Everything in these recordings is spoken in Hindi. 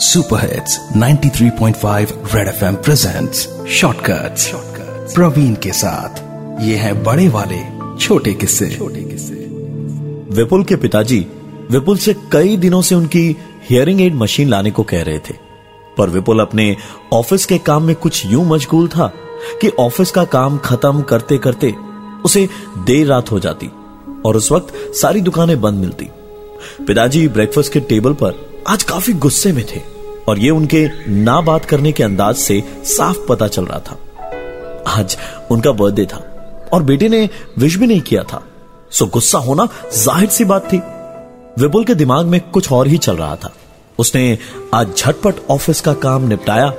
Super hits 93.5 red FM presents shortcuts Praveen के साथ, ये है बड़े वाले, छोटे किस्से। छोटे किस्से। विपुल के पिताजी, विपुल से कई दिनों से उनकी हियरिंग एड मशीन लाने को कह रहे थे। पर विपुल अपने ऑफ़िस के काम में कुछ यूँ मशगूल था कि ऑफ़िस का काम खत्म करते करते उसे देर रात हो जाती और उस वक्त सारी दुकानें बंद मिलती। पिताजी ब्रेकफास्ट के टेबल पर आज काफ़ी गुस्से में थे और ये उनके ना बात करने के अंदाज से साफ़ पता चल रहा था। आज उनका बर्थडे था और बेटे ने विश भी नहीं किया था। सो गुस्सा होना ज़ाहिर सी बात थी। विपुल के दिमाग में कुछ और ही चल रहा था। उसने आज झटपट ऑफ़िस का काम निपटाया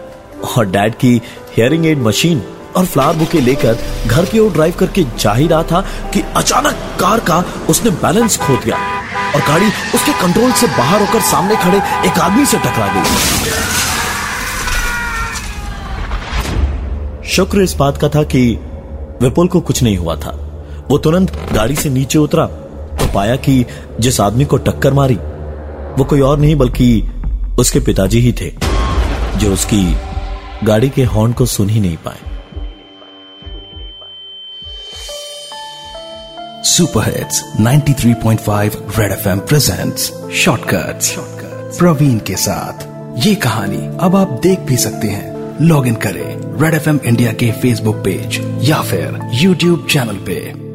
और डैड की हियरिंग एड मशीन और फ्लावर बुके लेकर घर की ओर ड्राइव करके जा ही रहा था कि अचानक कार का उसने बैलेंस खो दिया और गाड़ी उसके कंट्रोल से बाहर होकर सामने खड़े एक आदमी से टकरा गई। शुक्र इस बात का था कि विपुल को कुछ नहीं हुआ था। वो तुरंत गाड़ी से नीचे उतरा तो पाया कि जिस आदमी को टक्कर मारी, वो कोई और नहीं बल्कि उसके पिताजी ही थे, जो उसकी गाड़ी के हॉर्न को सुन ही नहीं पाए। Super hits 93.5 red FM presents shortcuts Praveen के साथ। ये कहानी अब आप देख भी सकते हैं। लॉग इन करें रेड एफएम इंडिया के फेसबुक पेज या फिर यूट्यूब चैनल पे।